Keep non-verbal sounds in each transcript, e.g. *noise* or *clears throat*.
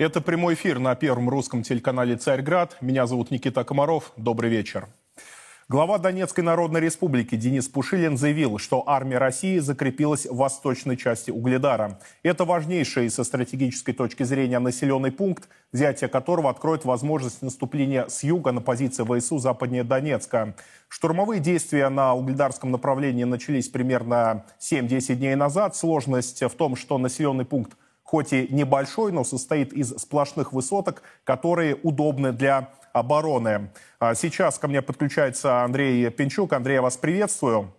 Это прямой эфир на первом русском телеканале «Царьград». Меня зовут Никита Комаров. Добрый вечер. Глава Донецкой Народной Республики Денис Пушилин заявил, что армия России закрепилась в восточной части Угледара. Это важнейший со стратегической точки зрения населенный пункт, взятие которого откроет возможность наступления с юга на позиции ВСУ западнее Донецка. Штурмовые действия на угледарском направлении начались примерно 7-10 дней назад. Сложность в том, что населенный пункт хоть и небольшой, но состоит из сплошных высоток, которые удобны для обороны. А сейчас ко мне подключается Андрей Пинчук. Андрей, я вас приветствую.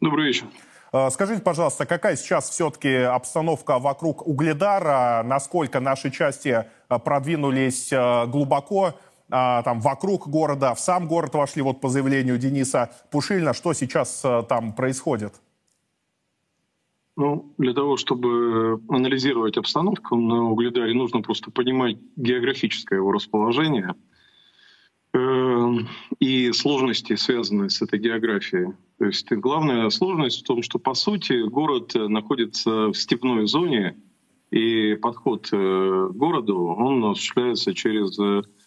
Добрый вечер. А, скажите, пожалуйста, какая сейчас все-таки обстановка вокруг Угледара? Насколько наши части а, продвинулись глубоко там, вокруг города, в сам город вошли, вот по заявлению Дениса Пушильна. Что сейчас там происходит? Ну, для того, чтобы анализировать обстановку на Угледаре, нужно просто понимать географическое его расположение э, и сложности, связанные с этой географией. То есть главная сложность в том, что по сути город находится в степной зоне, и подход э, к городу он осуществляется через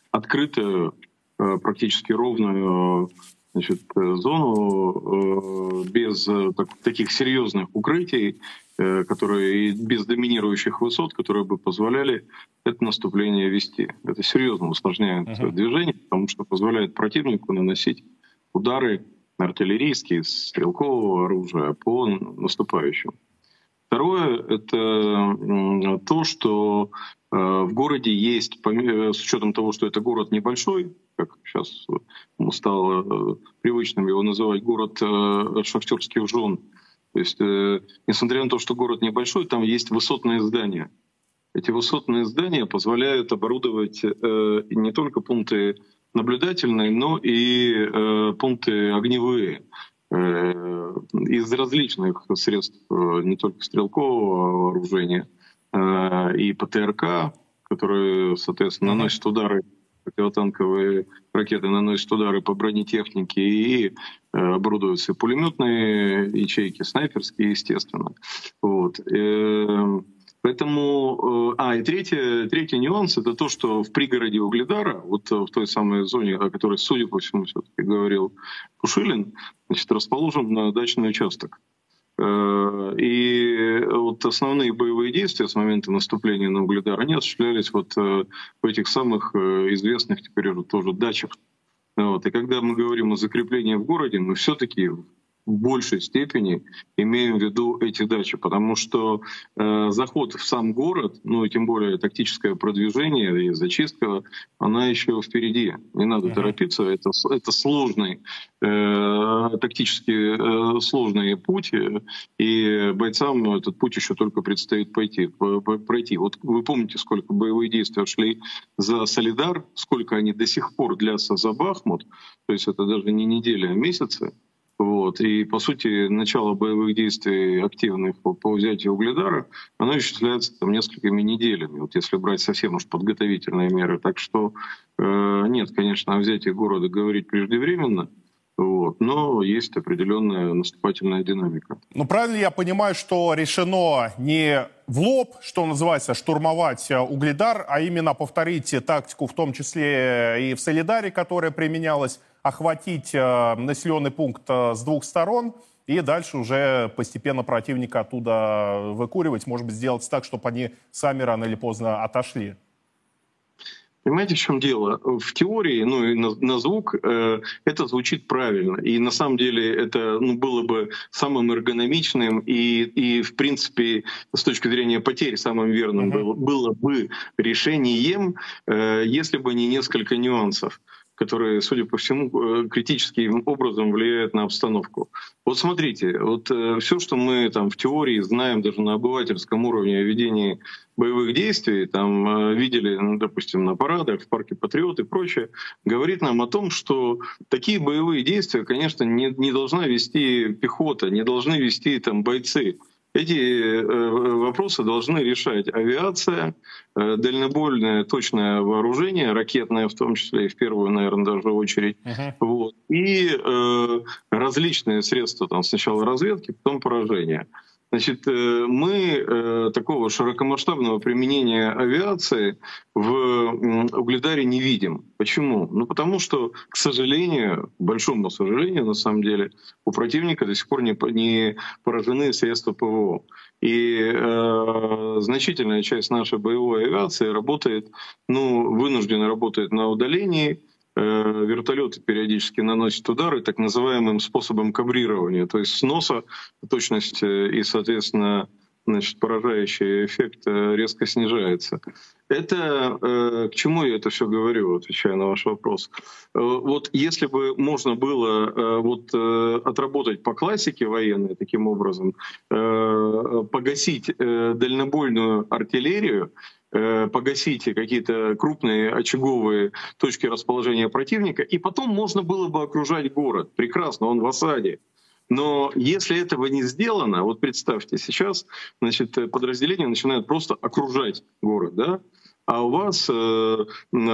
открытую, э, практически ровную значит, э, зону э, без э, так, таких серьезных укрытий, которые без доминирующих высот, которые бы позволяли это наступление вести. Это серьезно усложняет uh-huh. движение, потому что позволяет противнику наносить удары артиллерийские, стрелкового оружия по наступающим. Второе — это то, что в городе есть, с учетом того, что это город небольшой, как сейчас стало э, привычным его называть, город э, шахтерских жен. То есть, э, несмотря на то, что город небольшой, там есть высотные здания. Эти высотные здания позволяют оборудовать не только пункты наблюдательные, но и пункты огневые из различных средств, не только стрелкового вооружения, и ПТРК, которые, соответственно, наносят удары противотанковые ракеты наносят удары по бронетехнике и э, оборудуются пулеметные ячейки, снайперские, естественно. Вот. Эм, поэтому, э, а, и третий, третий нюанс — это то, что в пригороде Угледара, вот в той самой зоне, о которой, судя по всему, все-таки говорил Пушилин, значит, расположен дачный участок. Э, и вот основные боевые действия с момента наступления на Угледар, они осуществлялись вот э, в этих самых э, известных теперь уже тоже дачах. Вот. И когда мы говорим о закреплении в городе, мы все-таки в большей степени имеем в виду эти дачи, потому что э, заход в сам город, ну и тем более тактическое продвижение и зачистка, она еще впереди. Не надо uh-huh. торопиться, это, это сложный, э, тактически э, сложный путь, и бойцам этот путь еще только предстоит пойти, пройти. Вот вы помните, сколько боевые действия шли за Солидар, сколько они до сих пор длятся за Бахмут, то есть это даже не недели, а месяцы. Вот. И, по сути, начало боевых действий активных по, по взятию Угледара, оно исчисляется там несколькими неделями, вот если брать совсем уж подготовительные меры. Так что э, нет, конечно, о взятии города говорить преждевременно, вот. Но есть определенная наступательная динамика. Ну, правильно я понимаю, что решено не в лоб, что называется, штурмовать Угледар, а именно повторить тактику, в том числе и в Солидаре, которая применялась охватить э, населенный пункт э, с двух сторон и дальше уже постепенно противника оттуда выкуривать, может быть, сделать так, чтобы они сами рано или поздно отошли. Понимаете, в чем дело? В теории, ну и на, на звук, э, это звучит правильно. И на самом деле это ну, было бы самым эргономичным и, и, в принципе, с точки зрения потерь, самым верным mm-hmm. было, было бы решением, э, если бы не несколько нюансов которые, судя по всему, э, критическим образом влияют на обстановку. Вот смотрите, вот э, все, что мы там в теории знаем даже на обывательском уровне о ведении боевых действий, там э, видели, ну, допустим, на парадах, в парке Патриот и прочее, говорит нам о том, что такие боевые действия, конечно, не, не должна вести пехота, не должны вести там бойцы. Эти э, вопросы должны решать авиация, э, дальнобольное точное вооружение, ракетное в том числе и в первую, наверное, даже очередь, uh-huh. вот, и э, различные средства там, сначала разведки, потом поражения. Значит, э, мы э, такого широкомасштабного применения авиации в Угледаре не видим. Почему? Ну, потому что, к сожалению, большому сожалению, на самом деле, у противника до сих пор не, не поражены средства ПВО. И э, значительная часть нашей боевой авиации работает, ну, вынуждена работает на удалении, вертолеты периодически наносят удары так называемым способом кабрирования, то есть сноса точность и, соответственно, значит, поражающий эффект э, резко снижается. Это э, к чему я это все говорю, отвечая на ваш вопрос. Вот если бы можно было вот отработать по классике военной таким образом, погасить дальнобойную артиллерию, Э, погасить какие-то крупные очаговые точки расположения противника, и потом можно было бы окружать город. Прекрасно, он в осаде. Но если этого не сделано, вот представьте, сейчас значит, подразделения начинают просто окружать город, да, а у вас, э,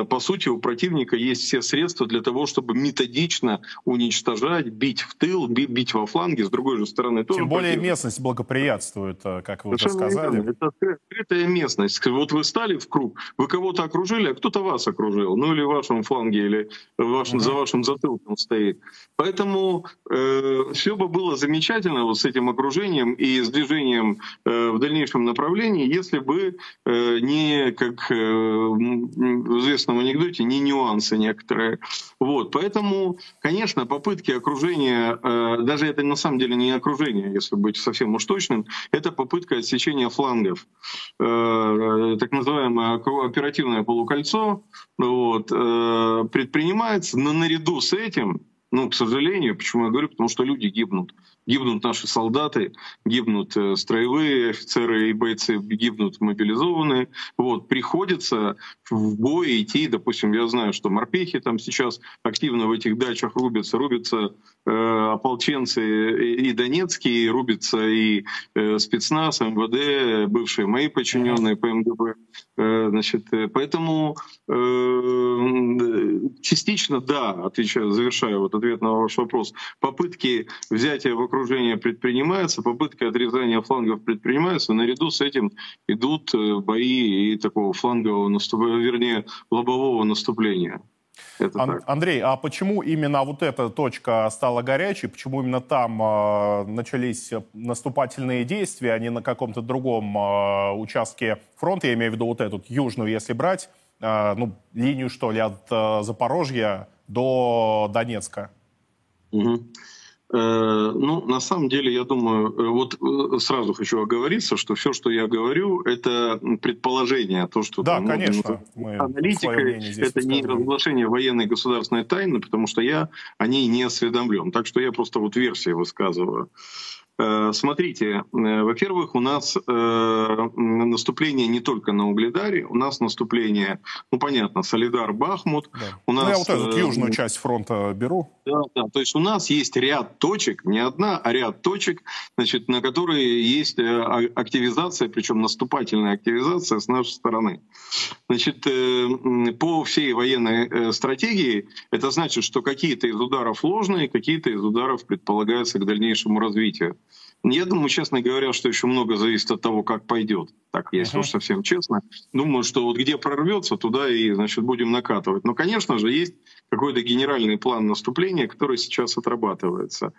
по сути, у противника есть все средства для того, чтобы методично уничтожать, бить в тыл, бить во фланге, с другой же стороны тоже. Тем более противник. местность благоприятствует, э, как вы уже сказали. Верно. Это открытая местность. Вот вы стали в круг, вы кого-то окружили, а кто-то вас окружил, ну или в вашем фланге, или вашем, угу. за вашим затылком стоит. Поэтому э, все бы было замечательно вот с этим окружением и с движением э, в дальнейшем направлении, если бы э, не как э, в известном анекдоте не нюансы некоторые. Вот, поэтому, конечно, попытки окружения, э, даже это на самом деле не окружение, если быть совсем уж точным, это попытка отсечения флангов, э, так называемое оперативное полукольцо, вот, э, предпринимается, но наряду с этим ну, к сожалению, почему я говорю, потому что люди гибнут гибнут наши солдаты, гибнут э, строевые офицеры и бойцы, гибнут мобилизованные. Вот, приходится в бой идти, допустим, я знаю, что морпехи там сейчас активно в этих дачах рубятся, рубятся э, ополченцы и, и донецкие, рубятся и э, спецназ, МВД, бывшие мои подчиненные по МДБ. Э, значит, э, поэтому э, частично да, отвечаю, завершаю вот ответ на ваш вопрос, попытки взятия в окружение предпринимаются, попытки отрезания флангов предпринимаются, наряду с этим идут э, бои и такого флангового наступления, вернее, лобового наступления. Это Ан- Андрей, а почему именно вот эта точка стала горячей? Почему именно там э, начались наступательные действия, а не на каком-то другом э, участке фронта? Я имею в виду вот эту южную, если брать, э, ну, линию, что ли, от э, Запорожья до Донецка. Угу. Э, ну, на самом деле, я думаю, э, вот э, сразу хочу оговориться, что все, что я говорю, это предположение, то, что да, там, конечно, ну, аналитика, это не разглашение военной государственной тайны, потому что я о ней не осведомлен. Так что я просто вот версии высказываю. Э, смотрите, э, во-первых, у нас э, наступление не только на Угледаре, у нас наступление, ну понятно, Солидар, Бахмут. Да. У нас, ну, я вот эту южную часть фронта беру. Да, да, то есть у нас есть ряд точек, не одна, а ряд точек, значит, на которые есть активизация, причем наступательная активизация с нашей стороны. Значит, по всей военной стратегии это значит, что какие-то из ударов ложные, какие-то из ударов предполагаются к дальнейшему развитию. Я думаю, честно говоря, что еще много зависит от того, как пойдет. Так, если uh-huh. уж совсем честно. Думаю, что вот где прорвется, туда и, значит, будем накатывать. Но, конечно же, есть какой-то генеральный план наступления, который сейчас отрабатывается.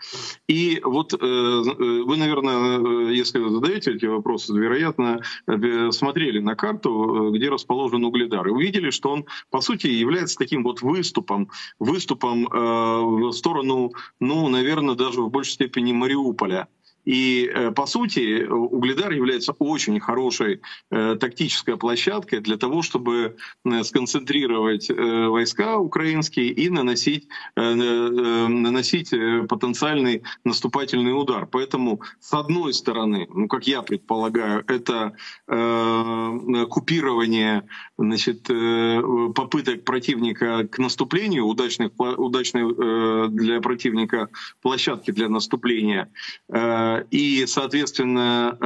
И вот э, э вы, наверное, э, если вы задаете эти вопросы, вероятно, э, смотрели на карту, где расположен Угледар, и увидели, что он, по сути, является таким вот выступом, выступом э, в сторону, ну, наверное, даже в большей степени Мариуполя. И, э, по сути, Угледар является очень хорошей э, тактической площадкой для того, чтобы э, сконцентрировать войска украинские и наносить, наносить потенциальный наступательный удар. Поэтому, с одной стороны, ну, как я предполагаю, это купирование значит, попыток противника к наступлению, удачных, удачной для противника площадки для наступления и, соответственно,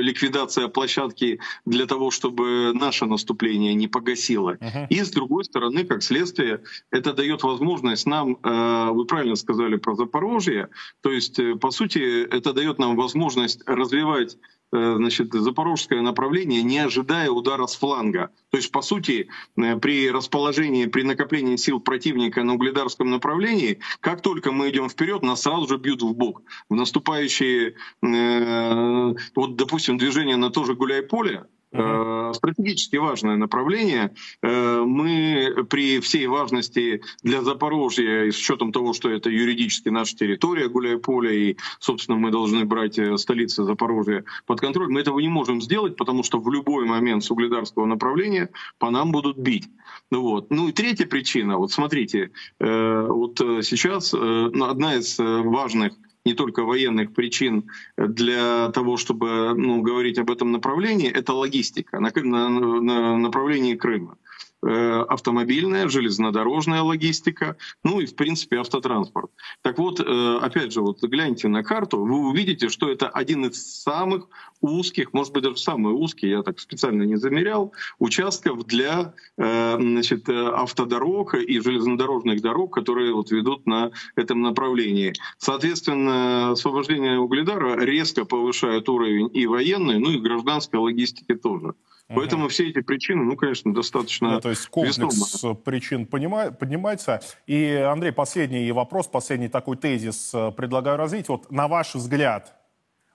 ликвидация площадки для того, чтобы наше наступление не погасило. Uh-huh. И, с другой стороны, как следствие, это дает возможность нам, вы правильно сказали про Запорожье, то есть, по сути, это дает нам возможность развивать Э, значит, запорожское направление, не ожидая удара с фланга. То есть, по сути, э, при расположении, при накоплении сил противника на угледарском направлении, как только мы идем вперед, нас сразу же бьют в бок. В наступающие, э, вот, допустим, движение на то же Гуляй-поле, Uh-huh. Стратегически важное направление. Э, мы при всей важности для Запорожья, и с учетом того, что это юридически наша территория, гуляй-поле, и, собственно, мы должны брать э, столицу Запорожья под контроль, мы этого не можем сделать, потому что в любой момент с угледарского направления по нам будут бить. Ну, вот. ну и третья причина, вот смотрите, вот сейчас одна из важных не только военных причин для того, чтобы ну, говорить об этом направлении, это логистика на, на, на направлении Крыма. Э, автомобильная, железнодорожная логистика, ну и, в принципе, автотранспорт. Так вот, э, опять же, вот гляньте на карту, вы увидите, что это один из самых узких, может быть, даже самый узкий, я так специально не замерял, участков для э, значит, автодорог и железнодорожных дорог, которые вот ведут на этом направлении. Соответственно, освобождение угледара резко повышает уровень и военной, ну и гражданской логистики тоже. Угу. Поэтому все эти причины, ну, конечно, достаточно да, То есть комплекс весомо. причин поднимается. И, Андрей, последний вопрос, последний такой тезис э, предлагаю развить. Вот на ваш взгляд,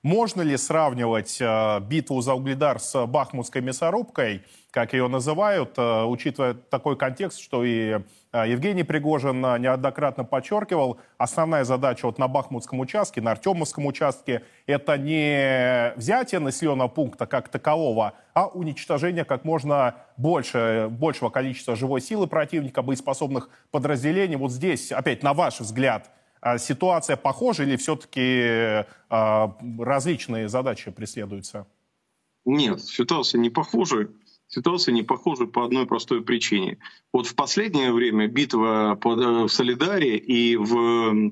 можно ли сравнивать э, битву за Угледар с Бахмутской мясорубкой, как ее называют, э, учитывая такой контекст, что и э, Евгений Пригожин неоднократно подчеркивал, основная задача вот на Бахмутском участке, на Артемовском участке, это не взятие населенного пункта как такового, а уничтожение как можно больше, большего количества живой силы противника, боеспособных подразделений. Вот здесь, опять, на ваш взгляд, ситуация похожа или все-таки а, различные задачи преследуются? Нет, ситуация не похожа. Ситуация не похожа по одной простой причине. Вот в последнее время битва в Солидаре и в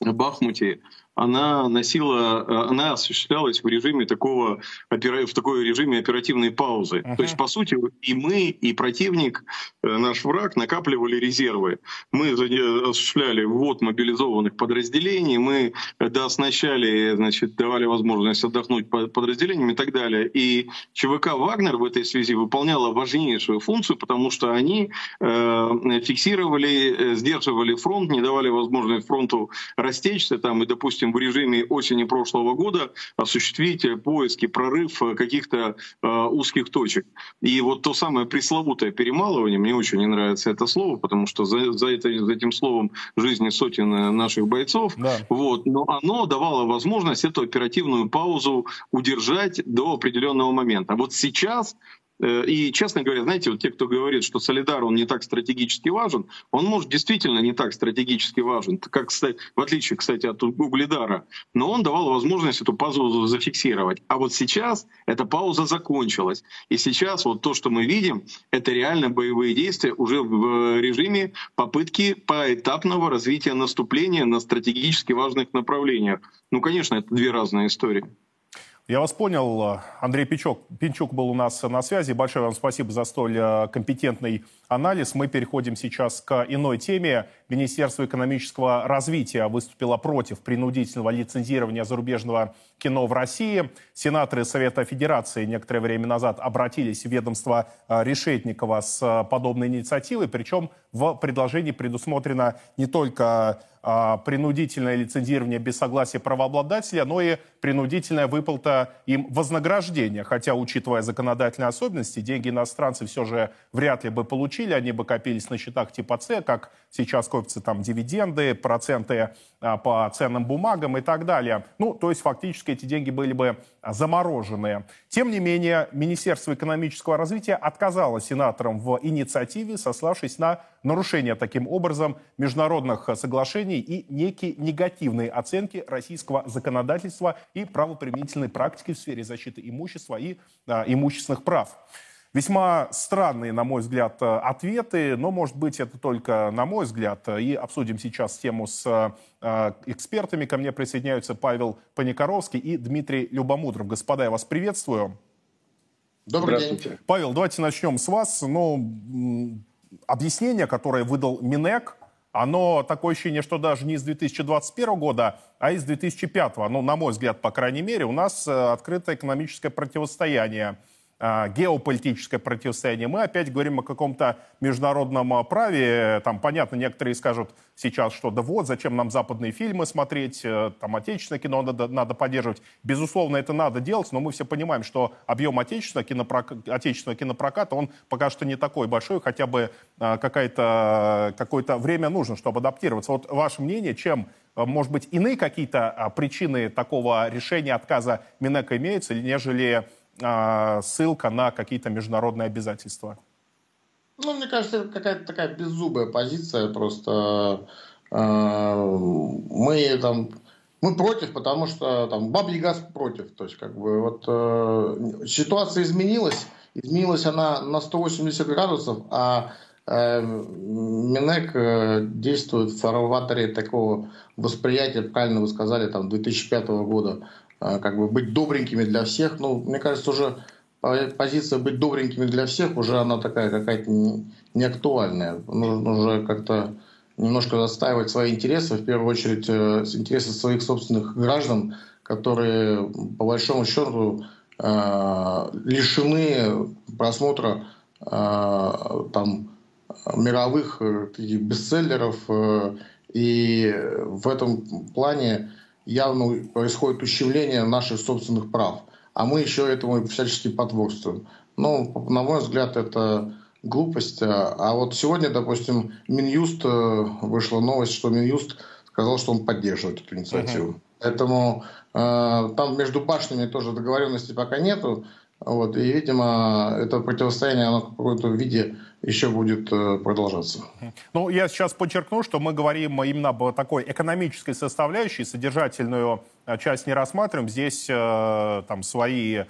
Бахмуте она носила, э, она осуществлялась в режиме такого, в такой режиме оперативной паузы. Uh-huh. То есть, по сути, и мы, и противник, э, наш враг, накапливали резервы. Мы осуществляли ввод мобилизованных подразделений, мы дооснащали, значит, давали возможность отдохнуть подразделениям и так далее. И ЧВК «Вагнер» в этой связи выполняла важнейшую функцию, потому что они э, фиксировали, э, сдерживали фронт, не давали возможность фронту растечься там и, допустим, допустим, в режиме осени прошлого года осуществить поиски, прорыв каких-то э, узких точек. И вот то самое пресловутое перемалывание, мне очень не нравится это слово, потому что за, за, это, за этим словом жизни сотен наших бойцов, да. вот, но оно давало возможность эту оперативную паузу удержать до определенного момента. Вот сейчас Э, и, честно говоря, знаете, вот те, кто говорит, что Солидар, он не так стратегически важен, он, может, действительно не так стратегически важен, как, в отличие, кстати, от Угледара, но он давал возможность эту паузу зафиксировать. А вот сейчас эта пауза закончилась. И сейчас вот то, что мы видим, это реально боевые действия уже в режиме попытки поэтапного развития наступления на стратегически важных направлениях. Ну, конечно, это две разные истории. Я вас понял. Андрей Пичок, Пинчук был у нас на связи. Большое вам спасибо за столь э, компетентный анализ. Мы переходим сейчас к иной теме. Министерство экономического развития выступило против принудительного лицензирования зарубежного кино в России. Сенаторы Совета Федерации некоторое время назад обратились в ведомство э, Решетникова с э, подобной инициативой. Причем в предложении предусмотрено не только а, принудительное лицензирование без согласия правообладателя, но и принудительная выплата им вознаграждения. Хотя, учитывая законодательные особенности, деньги иностранцы все же вряд ли бы получили, они бы копились на счетах типа С, как сейчас копятся там дивиденды, проценты а, по ценным бумагам и так далее. Ну, то есть фактически эти деньги были бы замороженные. Тем не менее, Министерство экономического развития отказало сенаторам в инициативе, сославшись на нарушение таким образом международных соглашений и некие негативные оценки российского законодательства и правоприменительной практики в сфере защиты имущества и а, имущественных прав. Весьма странные, на мой взгляд, э, ответы, но, может быть, это только на мой взгляд. И обсудим сейчас тему с э, экспертами. Ко мне присоединяются Павел Паникоровский и Дмитрий Любомудров. Господа, я вас приветствую. Добрый день. Павел, давайте начнем с вас. Ну, объяснение, которое выдал Минэк, оно такое ощущение, что даже не из 2021 года, а из 2005. Ну, на мой взгляд, по крайней мере, у нас э, открытое экономическое противостояние – геополитическое противостояние. Мы опять говорим о каком-то международном а, праве. Там, понятно, некоторые скажут сейчас, что да вот, зачем нам западные фильмы смотреть, э, там, отечественное кино надо, надо поддерживать. Безусловно, это надо делать, но мы все понимаем, что объем отечественного, кинопрок... отечественного кинопроката, он пока что не такой большой, хотя бы а, какое-то какое время нужно, чтобы адаптироваться. Вот ваше мнение, чем может быть, иные какие-то причины такого решения отказа Минека имеются, нежели а, ссылка на какие-то международные обязательства? Ну, мне кажется, это какая-то такая беззубая позиция. Просто э, мы там мы против, потому что там бабий газ против. То есть, как бы вот э, ситуация изменилась. Изменилась она на 180 градусов, а э, Минэк э, действует в фарватере такого восприятия, правильно вы сказали, там 2005 года а, как бы быть добренькими для всех. Ну, мне кажется, уже позиция быть добренькими для всех уже она такая какая-то не, актуальная. Нужно уже как-то немножко застаивать свои интересы, в первую очередь э, интересы своих собственных граждан, которые по большому счету э, лишены просмотра э, там мировых бестселлеров и в этом плане явно происходит ущемление наших собственных прав. А мы еще этому всячески потворствуем. Ну, на мой взгляд, это глупость. А вот сегодня, допустим, Минюст, э, вышла новость, что Минюст сказал, что он поддерживает эту инициативу. Uh-huh. Поэтому э, там между башнями тоже договоренности пока нету. Вот, и, видимо, это противостояние, оно в каком-то виде еще будет э, продолжаться. Ну, я сейчас подчеркну, что мы говорим именно об такой экономической составляющей, содержательную э, часть не рассматриваем. Здесь э, там свои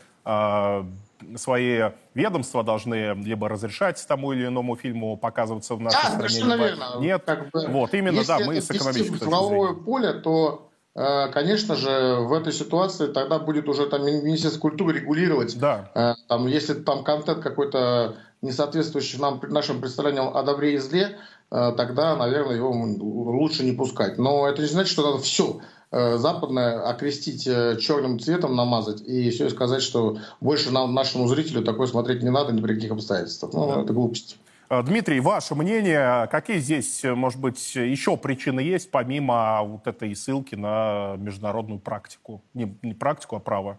свои ведомства должны либо разрешать тому или иному фильму показываться в нашей да, стране, либо верно. нет. Как бы, вот, именно, да, мы с экономической точки зрения. поле, то конечно же, в этой ситуации тогда будет уже там Министерство культуры регулировать. Да. Э, там, если там контент какой-то не соответствующий нам, нашим представлениям о добре и зле, э, тогда, наверное, его лучше не пускать. Но это не значит, что надо все западное окрестить черным цветом, намазать и все сказать, что больше нам, нашему зрителю такое смотреть не надо ни при каких обстоятельствах. Ну, да. это глупость. Э, Дмитрий, ваше мнение, какие здесь, э, может быть, еще причины есть, помимо вот этой ссылки на международную практику? Не, не практику, а право.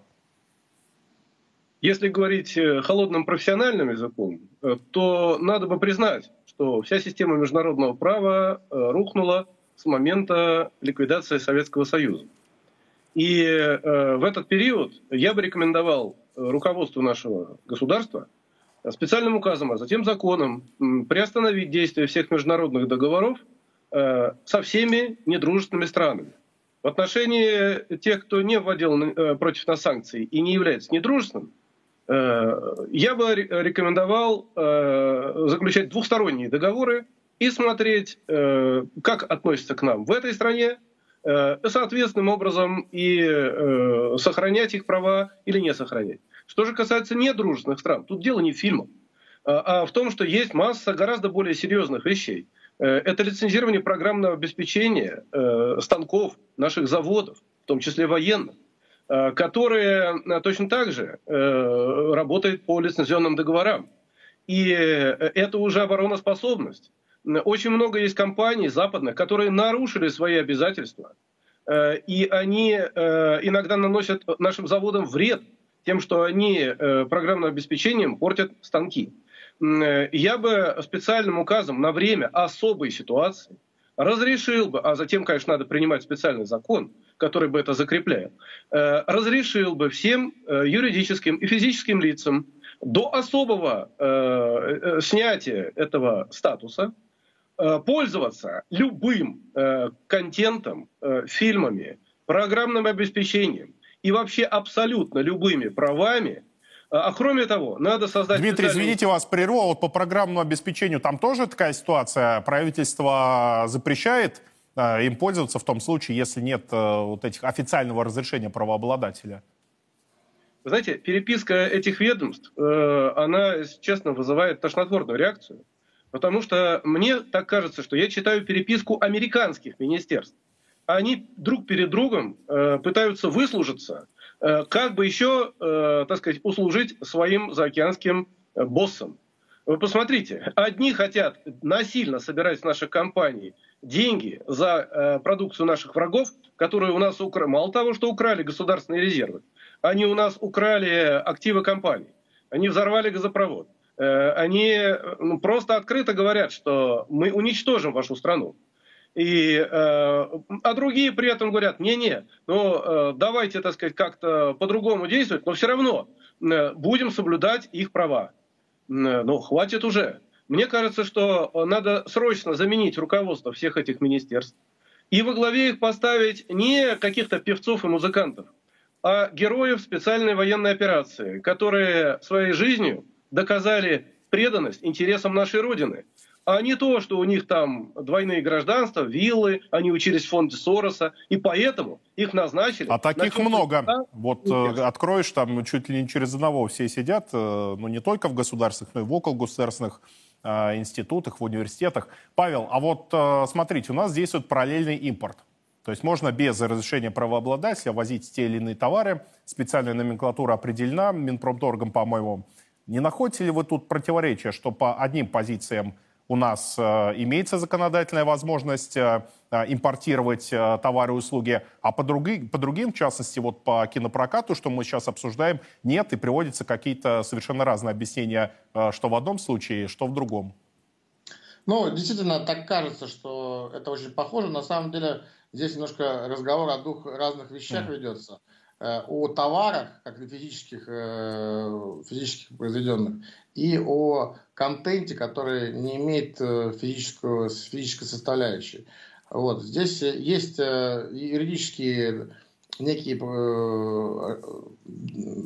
Если говорить э, холодным профессиональным языком, то надо бы признать, что вся система международного права рухнула с момента ликвидации Советского Союза. И в этот период я бы рекомендовал руководству нашего государства – специальным указом, а затем законом приостановить действие всех международных договоров э, со всеми недружественными странами. В отношении тех, кто не вводил э, против нас санкции и не является недружественным, э, я бы рекомендовал заключать двухсторонние договоры и смотреть, как относятся к нам в этой стране, соответственным образом и сохранять их права или не сохранять. Что же касается недружественных стран, тут дело не в фильмах, а, а в том, что есть масса гораздо более серьезных вещей. Э, это лицензирование программного обеспечения э, станков наших заводов, в том числе военных, э, которые точно так же работают по лицензионным договорам. И это уже обороноспособность. Очень много есть компаний западных, которые нарушили свои обязательства, и они иногда наносят нашим заводам вред тем, что они э, программным обеспечением портят станки. Э, я бы специальным указом на время особой ситуации разрешил бы, а затем, конечно, надо принимать специальный закон, который бы это закреплял, э, разрешил бы всем юридическим и физическим лицам до особого снятия этого статуса пользоваться любым контентом, фильмами, программным обеспечением, и вообще абсолютно любыми правами А кроме того, надо создать... Дмитрий, специальный... извините вас, прерву, а вот по программному обеспечению там тоже такая ситуация? Правительство запрещает э, им пользоваться в том случае, если нет э, вот этих официального разрешения правообладателя? Вы знаете, переписка этих ведомств, э, она, честно, вызывает тошнотворную реакцию. Потому что мне так кажется, что я читаю переписку американских министерств. Они друг перед другом э, пытаются выслужиться, э, как бы еще, э, так сказать, услужить своим заокеанским э, боссам. Вы посмотрите, одни хотят насильно собирать с наших компаний деньги за э, продукцию наших врагов, которые у нас украли. Мало того, что украли государственные резервы, они у нас украли активы компаний. Они взорвали газопровод. Э, они ну, просто открыто говорят, что мы уничтожим вашу страну. И, э, а другие при этом говорят, не-не, ну э, давайте, так сказать, как-то по-другому действовать, но все равно будем соблюдать их права. Ну, хватит уже. Мне кажется, что надо срочно заменить руководство всех этих министерств и во главе их поставить не каких-то певцов и музыкантов, а героев специальной военной операции, которые своей жизнью доказали преданность интересам нашей Родины. А не то, что у них там двойные гражданства, виллы, они учились в фонде Сороса, и поэтому их назначили. А таких много. Вот э, откроешь, там чуть ли не через одного все сидят, э, ну не только в государственных, но и в около государственных э, институтах, в университетах. Павел, а вот э, смотрите, у нас действует параллельный импорт. То есть можно без разрешения правообладателя возить те или иные товары. Специальная номенклатура определена Минпромторгом, по-моему. Не находите ли вы тут противоречия, что по одним позициям у нас э, имеется законодательная возможность э, э импортировать товары и услуги, а по, други, по другим, в частности, вот по кинопрокату, что мы сейчас обсуждаем, нет, и приводятся какие-то совершенно разные объяснения, что в одном случае, что в другом. Ну, действительно, так кажется, что это очень похоже. На самом деле, здесь немножко разговор о двух разных вещах mm. ведется. Э, о товарах, как физических, э, физических произведенных, и о контенте, который не имеет э, физическую, физической составляющей. Вот. Здесь есть юридические некие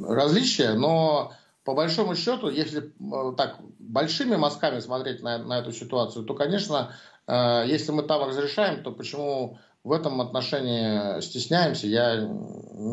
различия, но по большому счету, если так большими мазками смотреть на, на эту ситуацию, то, конечно, если мы там разрешаем, то почему в этом отношении стесняемся, я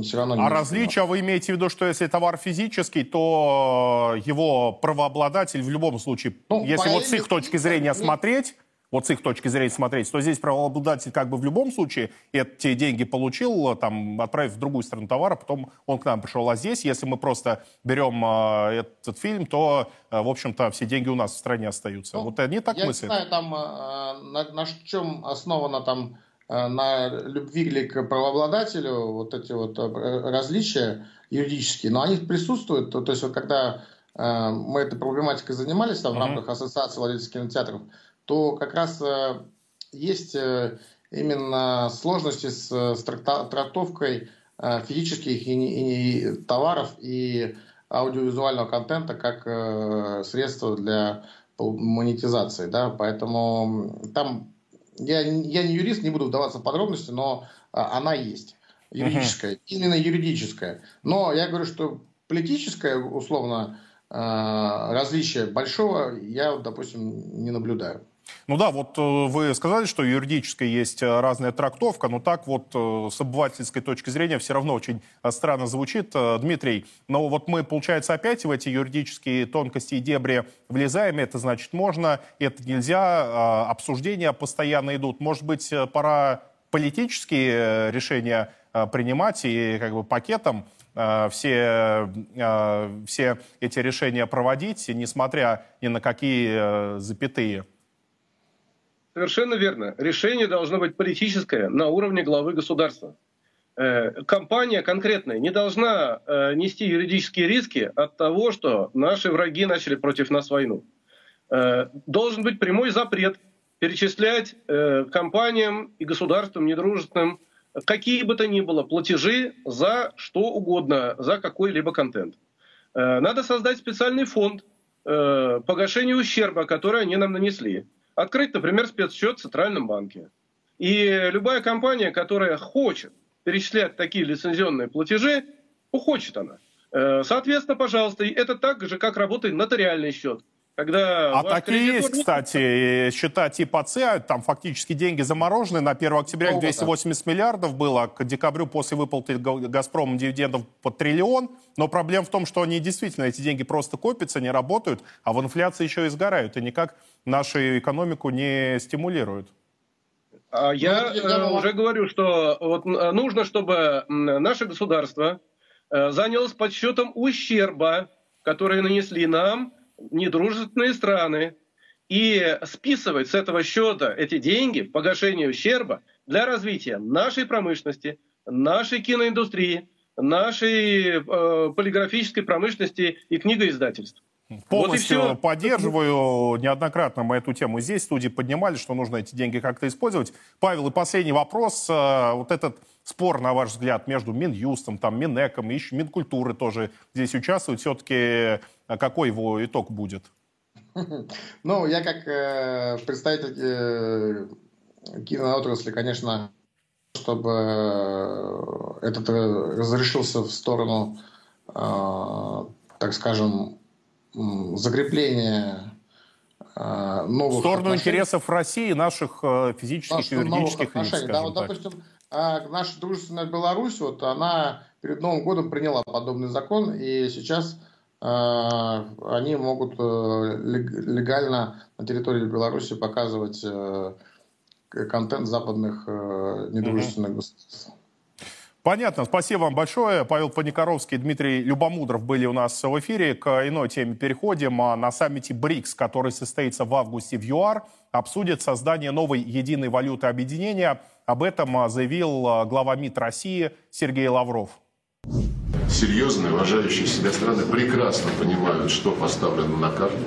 все равно не А различия вы имеете в виду, что если товар физический, то его правообладатель в любом случае, ну, если вот с их точки зрения нет. смотреть, вот с их точки зрения смотреть, то здесь правообладатель как бы в любом случае эти деньги получил, там, отправив в другую страну товара, потом он к нам пришел. А здесь, если мы просто берем э, этот фильм, то, э, в общем-то, все деньги у нас в стране остаются. Ну, вот они так я мыслят. Я не знаю, там, э, на, на чем основано там Э, на любви ли к правообладателю вот эти вот э, различия юридические, но они присутствуют. То, то есть вот когда э, мы этой проблематикой занимались там, mm-hmm. в рамках Ассоциации владельцев кинотеатров, то как раз э, есть э, именно сложности с, с трактовкой э, физических и, и, и товаров и аудиовизуального контента как э, средство для монетизации. Да? Поэтому там я, я не юрист, не буду вдаваться в подробности, но а, она есть. Юридическая, uh-huh. именно юридическая. Но я говорю, что политическое, условно, а, различие большого я, допустим, не наблюдаю. Ну да, вот э, вы сказали, что юридической есть э, разная трактовка, но так вот э, с обывательской точки зрения все равно очень странно звучит. Дмитрий, но вот мы, получается, опять в эти юридические тонкости и дебри влезаем, это значит можно, это нельзя, обсуждения постоянно идут. Может быть, пора политические решения принимать и как бы пакетом все, все эти решения проводить, несмотря ни на какие запятые? Совершенно верно. Решение должно быть политическое на уровне главы государства. Э, компания конкретная не должна э, нести юридические риски от того, что наши враги начали против нас войну. Э, должен быть прямой запрет перечислять компаниям и государствам недружественным какие бы то ни было платежи за что угодно, за какой-либо контент. Надо создать специальный фонд погашения ущерба, который они нам нанесли открыть, например, спецсчет в Центральном банке. И любая компания, которая хочет перечислять такие лицензионные платежи, хочет она, Соответственно, пожалуйста, это так же, как работает нотариальный счет. Когда а такие есть, кстати, счета типа С, там фактически деньги заморожены. На 1 октября их 280 миллиардов было, к декабрю после выплаты «Газпромом» дивидендов по триллион. Но проблема в том, что они действительно, эти деньги просто копятся, не работают, а в инфляции еще и сгорают, и никак нашу экономику не стимулируют. А я ну, уже говорю, что вот нужно, чтобы наше государство э, занялось подсчетом ущерба, который нанесли нам недружественные страны и списывать с этого счета эти деньги в погашение ущерба для развития нашей промышленности, нашей киноиндустрии, нашей э, полиграфической промышленности и книгоиздательств. Полностью вот поддерживаю. Неоднократно мы эту тему здесь в студии поднимали, что нужно эти деньги как-то использовать. Павел, и последний вопрос. Э, вот этот спор, на ваш взгляд, между Минюстом, там, Минэком и еще Минкультуры тоже здесь участвует. Все-таки э, какой его итог будет? *laughs* Ну, я как э, представитель э, киноотрасли, конечно, чтобы э, этот разрешился в сторону, э, так скажем, закрепление э, новых В сторону отношений. интересов России, наших э, физических Наших и юридических лиц, Да, вот, допустим, э, наша дружественная Беларусь, вот она перед Новым годом приняла подобный закон, и сейчас они могут легально на территории Беларуси показывать контент западных недружественных mm-hmm. государств. Понятно. Спасибо вам большое. Павел Паникоровский, Дмитрий Любомудров были у нас в эфире. К иной теме переходим. А на саммите БРИКС, который состоится в августе в ЮАР, обсудят создание новой единой валюты объединения. Об этом а, заявил а, глава МИД России Сергей Лавров. Серьезные, уважающие себя страны прекрасно понимают, что поставлено на карту.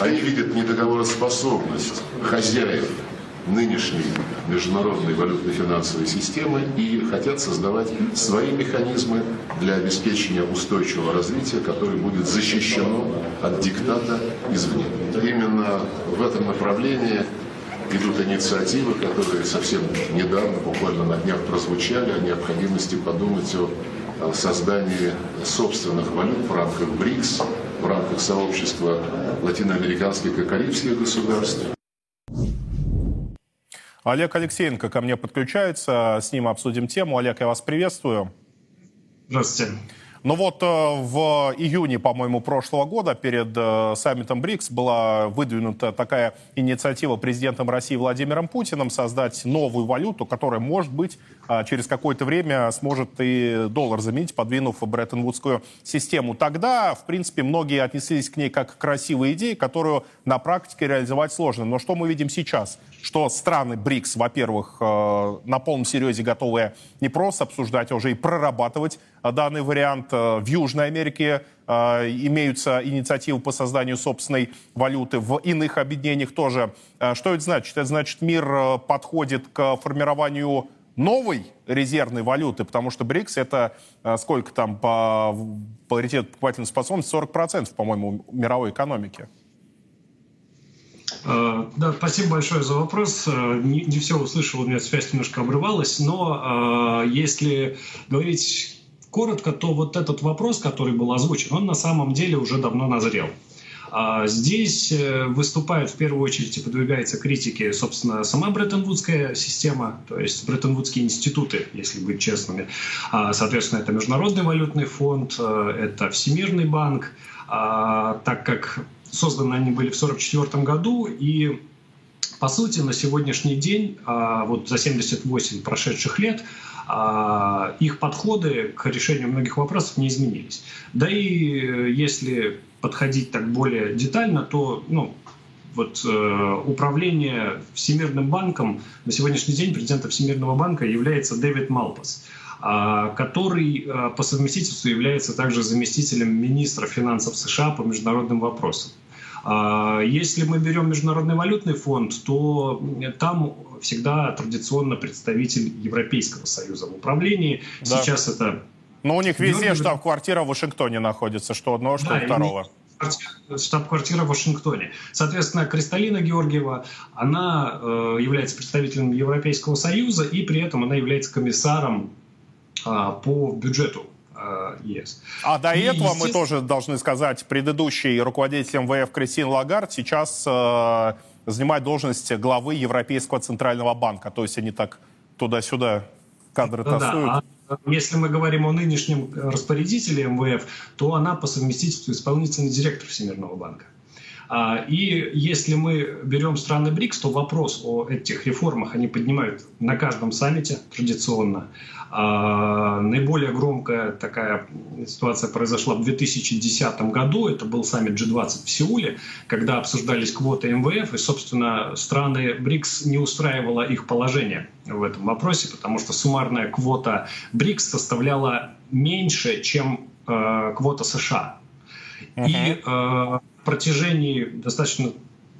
Они видят недоговороспособность хозяев нынешней международной валютно-финансовой системы и хотят создавать свои механизмы для обеспечения устойчивого развития, которое будет защищено от диктата извне. Именно в этом направлении идут инициативы, которые совсем недавно, буквально на днях прозвучали, о необходимости подумать о создании собственных валют в рамках БРИКС, в рамках сообщества латиноамериканских и карибских государств. Олег Алексеенко ко мне подключается, с ним обсудим тему. Олег, я вас приветствую. Здравствуйте. Ну вот э, в июне, по-моему, прошлого года перед э, саммитом БРИКС была выдвинута такая инициатива президентом России Владимиром Путиным создать новую валюту, которая, может быть, через какое-то время сможет и доллар заменить, подвинув Бреттон-Вудскую систему. Тогда, в принципе, многие отнеслись к ней как к красивой идее, которую на практике реализовать сложно. Но что мы видим сейчас? Что страны БРИКС, во-первых, на полном серьезе готовы не просто обсуждать, а уже и прорабатывать данный вариант. Э, в Южной Америке э, имеются инициативы по созданию собственной валюты, в иных объединениях тоже. Э, что это значит? Это значит, мир подходит к формированию новой резервной валюты, потому что БРИКС это сколько там по паритету покупательной способности? 40%, по-моему, мировой экономики. Да, спасибо большое за вопрос. Не, не все услышал, у меня связь немножко обрывалась, но э, если говорить коротко, то вот этот вопрос, который был озвучен, он на самом деле уже давно назрел. А здесь э, выступает в первую очередь и подвигается критике, собственно, сама Бреттон-Вудская система, то есть Бреттон-Вудские институты, если быть честными. А, соответственно, это Международный валютный фонд, э, это Всемирный банк, а, так как созданы они были в 1944 году, и по сути на сегодняшний день, вот за 78 прошедших лет, их подходы к решению многих вопросов не изменились. Да и э, если подходить так более детально, то ну, вот, э, управление Всемирным банком на сегодняшний день президентом Всемирного банка является Дэвид Малпас а, который э, по совместительству является также заместителем министра финансов США по международным вопросам. А, если мы берем Международный валютный фонд, то там всегда традиционно представитель Европейского союза в управлении. Да. Сейчас это... Но у них везде Георгий... штаб-квартира в Вашингтоне находится, что одного, что да, второго штаб-квартира в Вашингтоне. Соответственно, Кристалина Георгиева, она э, является представителем Европейского Союза, и при этом она является комиссаром э, по бюджету э, ЕС. А до и, этого естественно... мы тоже должны сказать, предыдущий руководитель МВФ Кристин Лагард сейчас э, занимает должность главы Европейского центрального банка. То есть они так туда-сюда кадры да, тасуют. Да. Если мы говорим о нынешнем распорядителе МВФ, то она по совместительству исполнительный директор Всемирного банка. А, и если мы берем страны БРИКС, то вопрос о этих реформах они поднимают на каждом саммите традиционно. А, наиболее громкая такая ситуация произошла в 2010 году. Это был саммит G20 в Сеуле, когда обсуждались квоты МВФ, и, собственно, страны БРИКС не устраивало их положение в этом вопросе, потому что суммарная квота БРИКС составляла меньше, чем э, квота США. Uh-huh. И э, протяжении достаточно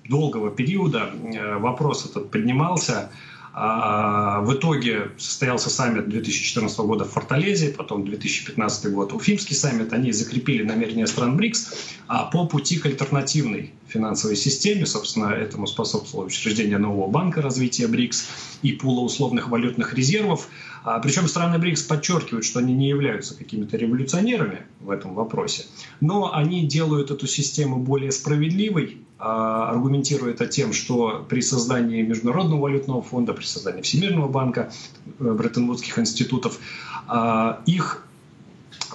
долгого периода э, вопрос этот поднимался. А, в итоге состоялся саммит 2014 года в Форталезе, потом 2015 год Уфимский саммит. Они закрепили намерения стран БРИКС а по пути к альтернативной финансовой системе. Собственно, этому способствовало учреждение нового банка развития БРИКС и пула условных валютных резервов. А, причем страны БРИКС подчеркивают, что они не являются какими-то революционерами в этом вопросе, но они делают эту систему более справедливой, аргументируя это тем, что при создании Международного валютного фонда, при создании Всемирного банка, э, Бреттон-Вудских институтов, а, их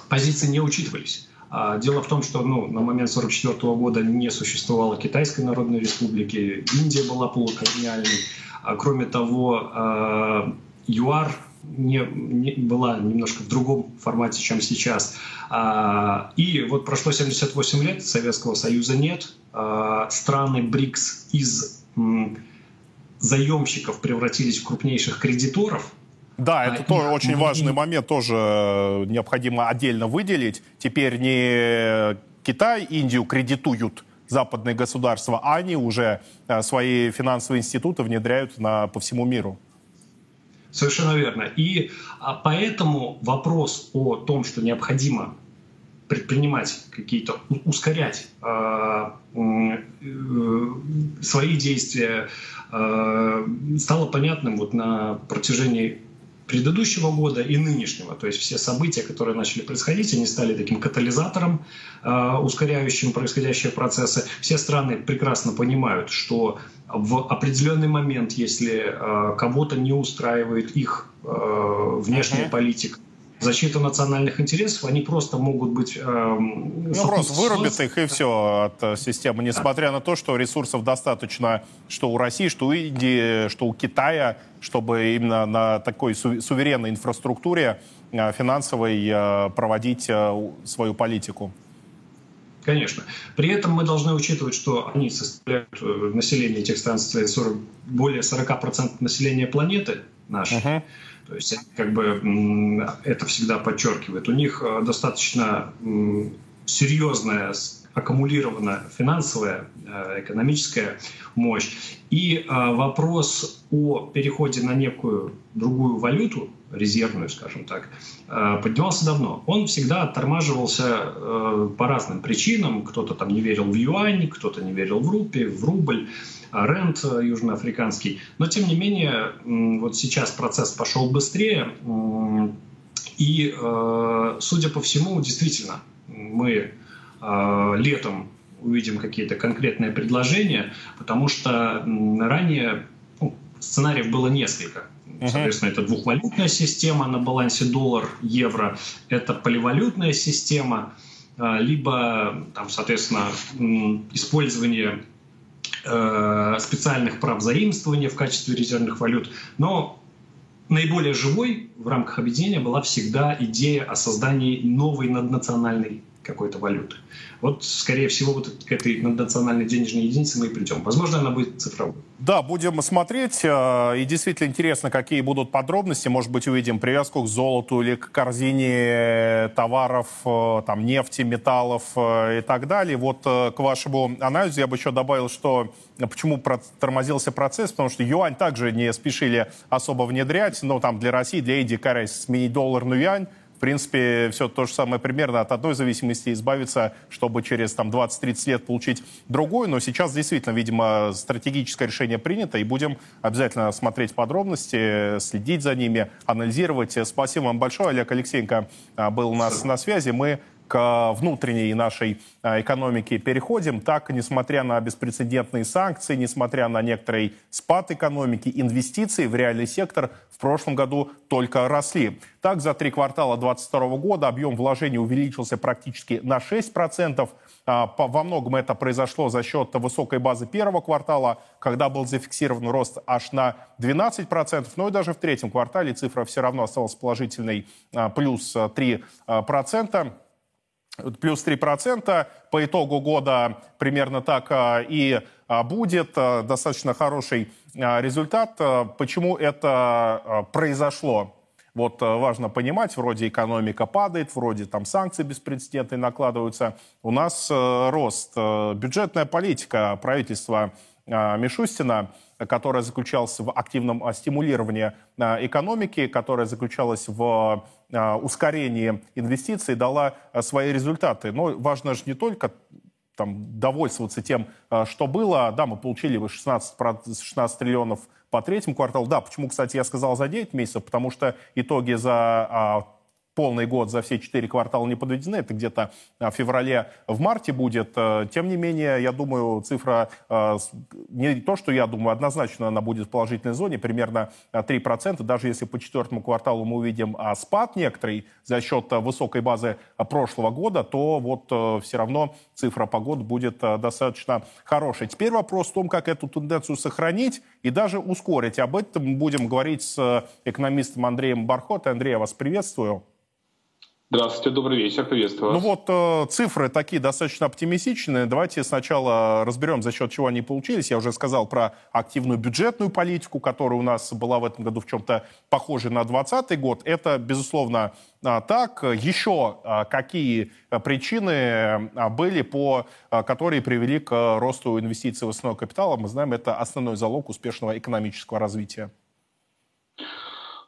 позиции не учитывались. Дело в том, что ну, на момент 1944 года не существовало Китайской Народной Республики, Индия была полуколониальной. Кроме того, ЮАР не, не, была немножко в другом формате, чем сейчас. А, и вот прошло 78 лет, Советского Союза нет. А, страны БРИКС из м, заемщиков превратились в крупнейших кредиторов. Да, это а, тоже и, очень и, важный и... момент, тоже необходимо отдельно выделить. Теперь не Китай, Индию кредитуют западные государства, а они уже э, свои финансовые институты внедряют на, по всему миру. Совершенно верно. И а, поэтому вопрос о том, что необходимо предпринимать какие-то, ускорять э, э, свои действия, э, стало понятным вот на протяжении предыдущего года и нынешнего. То есть все события, которые начали происходить, они стали таким катализатором, э, ускоряющим происходящие процессы. Все страны прекрасно понимают, что в определенный момент, если э, кого-то не устраивает их э, внешняя uh-huh. политика, защита национальных интересов, они просто могут быть... Э, ну, просто вырубят их и все от э, системы, несмотря да. на то, что ресурсов достаточно, что у России, что у Индии, что у Китая, чтобы именно на такой су- суверенной инфраструктуре э, финансовой э, проводить свою политику. Конечно. При этом мы должны учитывать, что они составляют население этих стран, составляет 40, более 40% населения планеты нашей. Uh-huh. То есть как бы это всегда подчеркивает. У них э, достаточно серьезная аккумулирована финансовая, э, экономическая мощь. И вопрос о переходе на некую другую валюту, резервную, скажем так, э, поднимался давно. Он всегда оттормаживался э, по разным причинам. Кто-то там не верил в юань, кто-то не верил в рупи, в рубль, рент э, южноафриканский. Но, тем не менее, вот сейчас процесс пошел быстрее. И, судя по всему, действительно, мы летом увидим какие-то конкретные предложения, потому что ранее ну, сценариев было несколько. Соответственно, это двухвалютная система на балансе доллар-евро, это поливалютная система, а, либо, там, соответственно, использование э, специальных прав заимствования в качестве резервных валют. Но наиболее живой в рамках объединения была всегда идея о создании новой наднациональной какой-то валюты. Вот, скорее всего, вот к этой наднациональной денежной единице мы и придем. Возможно, она будет цифровой. Да, будем смотреть. Э, и действительно интересно, какие будут подробности. Может быть, увидим привязку к золоту или к корзине товаров, э, там, нефти, металлов э, и так далее. Вот к вашему анализу я бы еще добавил, что почему тормозился процесс, потому что юань также не спешили особо внедрять, но там для России, для Индии, сменить доллар на юань принципе, все то же самое примерно от одной зависимости избавиться, чтобы через там 20-30 лет получить другую. Но сейчас действительно, видимо, стратегическое решение принято, и будем обязательно смотреть подробности, следить за ними, анализировать. Спасибо вам большое. Олег Алексеенко а, был у нас на связи. Мы к внутренней нашей а, экономике переходим, так, несмотря на беспрецедентные санкции, несмотря на некоторый спад экономики, инвестиции в реальный сектор в прошлом году только росли. Так, за три квартала 2022 года объем вложений увеличился практически на 6%. А, во многом это произошло за счет высокой базы первого квартала, когда был зафиксирован рост аж на 12%. Но и даже в третьем квартале цифра все равно осталась положительной, а, плюс 3% плюс 3%. По итогу года примерно так а, и а, будет. А, достаточно хороший результат. Почему это произошло? Вот важно понимать, вроде экономика падает, вроде там санкции беспрецедентные накладываются. У нас рост. Бюджетная политика правительства Мишустина – которая заключалась в активном а, стимулировании а, экономики, которая заключалась в а, ускорении инвестиций, дала свои результаты. Но важно же не только там, довольствоваться тем, что было. Да, мы получили 16, 16 триллионов по третьему кварталу. Да, почему, кстати, я сказал за 9 месяцев, потому что итоги за полный год за все четыре квартала не подведены, это где-то в феврале, в марте будет. Э, тем не менее, я думаю, цифра, э, не то, что я думаю, однозначно она будет в положительной зоне, примерно 3%, даже если по четвертому кварталу мы увидим а, спад некоторый за счет высокой базы прошлого года, то вот э, все равно цифра по году будет достаточно хорошей. Теперь вопрос в том, как эту тенденцию сохранить и даже ускорить. Об этом будем говорить с экономистом Андреем Бархот. Андрей, я вас приветствую. Здравствуйте, добрый вечер, приветствую вас. Ну вот э, цифры такие достаточно оптимистичные. Давайте сначала разберем, за счет чего они получились. Я уже сказал про активную бюджетную политику, которая у нас была в этом году в чем-то похожа на 2020 год. Это, безусловно, э, так. Еще э, какие причины э, были, по, э, которые привели к росту инвестиций в основной капитал? Мы знаем, это основной залог успешного экономического развития.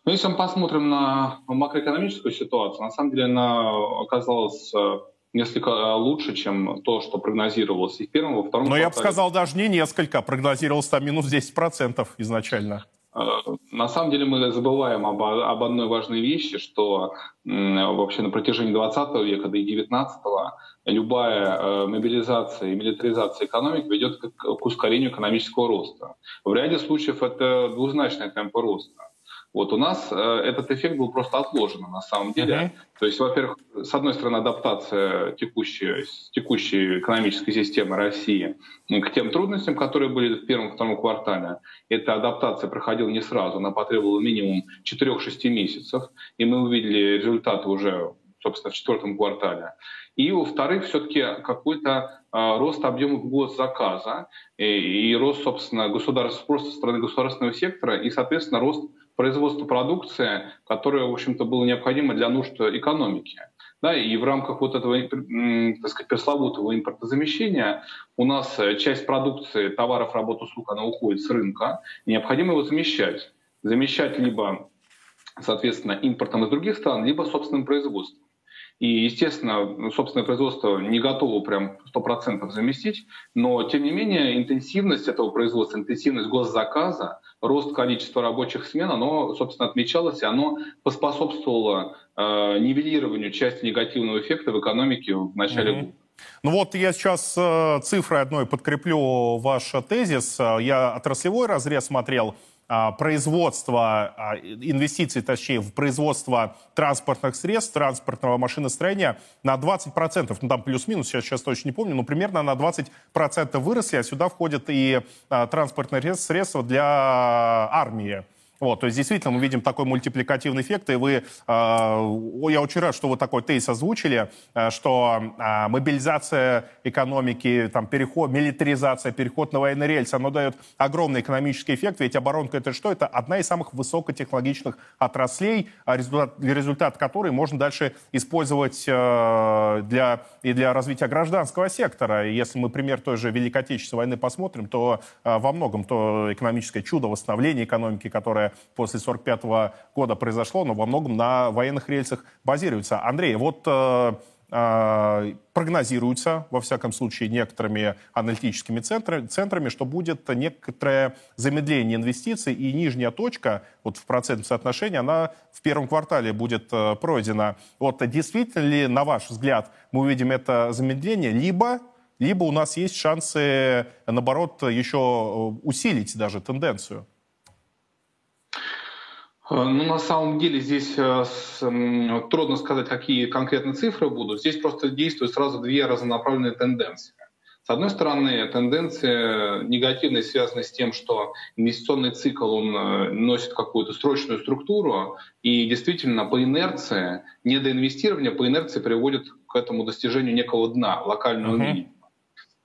Ну, если мы посмотрим на макроэкономическую ситуацию, на самом деле она оказалась э, несколько э, лучше, чем то, что прогнозировалось и в первом, и во втором Но квартале. я бы сказал, даже не несколько. Прогнозировалось там минус 10% изначально. Э, на самом деле мы забываем об, об одной важной вещи, что вообще на протяжении 20 века, да и 19 любая мобилизация и милитаризация экономики ведет к, к ускорению экономического роста. В ряде случаев это двузначные темпы роста. Вот у нас э, этот эффект был просто отложен на самом деле. Uh-huh. То есть, во-первых, с одной стороны, адаптация текущей, текущей экономической системы России к тем трудностям, которые были в первом-втором квартале. Эта адаптация проходила не сразу, она потребовала минимум 4-6 месяцев, и мы увидели результаты уже, собственно, в четвертом квартале. И, во-вторых, все-таки какой-то э, рост объемов госзаказа и, и рост, собственно, государств, просто со стороны государственного сектора, и, соответственно, рост производства продукции, которая, в общем-то, было необходимо для нужд экономики. Да, и в рамках вот этого, так сказать, пресловутого импортозамещения у нас часть продукции, товаров, работ, услуг, она уходит с рынка, необходимо его замещать. Замещать либо, соответственно, импортом из других стран, либо собственным производством. И, естественно, ну, собственное производство не готово прям 100% заместить, но, тем не менее, интенсивность этого производства, интенсивность госзаказа, рост количества рабочих смен, оно, собственно, отмечалось, и оно поспособствовало э, нивелированию части негативного эффекта в экономике в начале mm-hmm. года. Ну вот я сейчас э, цифрой одной подкреплю ваш тезис. Я отраслевой разрез смотрел. А, производства, инвестиций, точнее, в производство транспортных средств, транспортного машиностроения на 20%, ну там плюс-минус, сейчас, сейчас точно не помню, но примерно на 20% выросли, а сюда входят и а, транспортные средства для армии. Вот, то есть действительно мы видим такой мультипликативный эффект, и вы, э, я очень рад, что вы такой тейс озвучили, э, что э, мобилизация экономики, там, переход, милитаризация, переход на военный рельс, оно дает огромный экономический эффект, ведь оборонка это что? Это одна из самых высокотехнологичных отраслей, результат, результат которой можно дальше использовать э, для, и для развития гражданского сектора. И если мы пример той же Великой Отечественной войны посмотрим, то э, во многом то экономическое чудо восстановления экономики, которое после 1945 года произошло, но во многом на военных рельсах базируется. Андрей, вот а, прогнозируется, во всяком случае, некоторыми аналитическими центрами, центрами, что будет некоторое замедление инвестиций, и нижняя точка вот в процентном соотношении, она в первом квартале будет э, пройдена. Вот действительно ли, на ваш взгляд, мы увидим это замедление, либо, либо у нас есть шансы, наоборот, еще э, усилить даже тенденцию? Э, ну, на самом деле здесь э, трудно сказать, какие конкретные цифры будут. Здесь просто действуют сразу две разнонаправленные тенденции. С одной стороны, тенденция негативная связана с тем, что инвестиционный цикл он э, носит какую-то срочную структуру, и действительно по инерции, недоинвестирование по инерции приводит к этому достижению некого дна, локального uh-huh. минимума.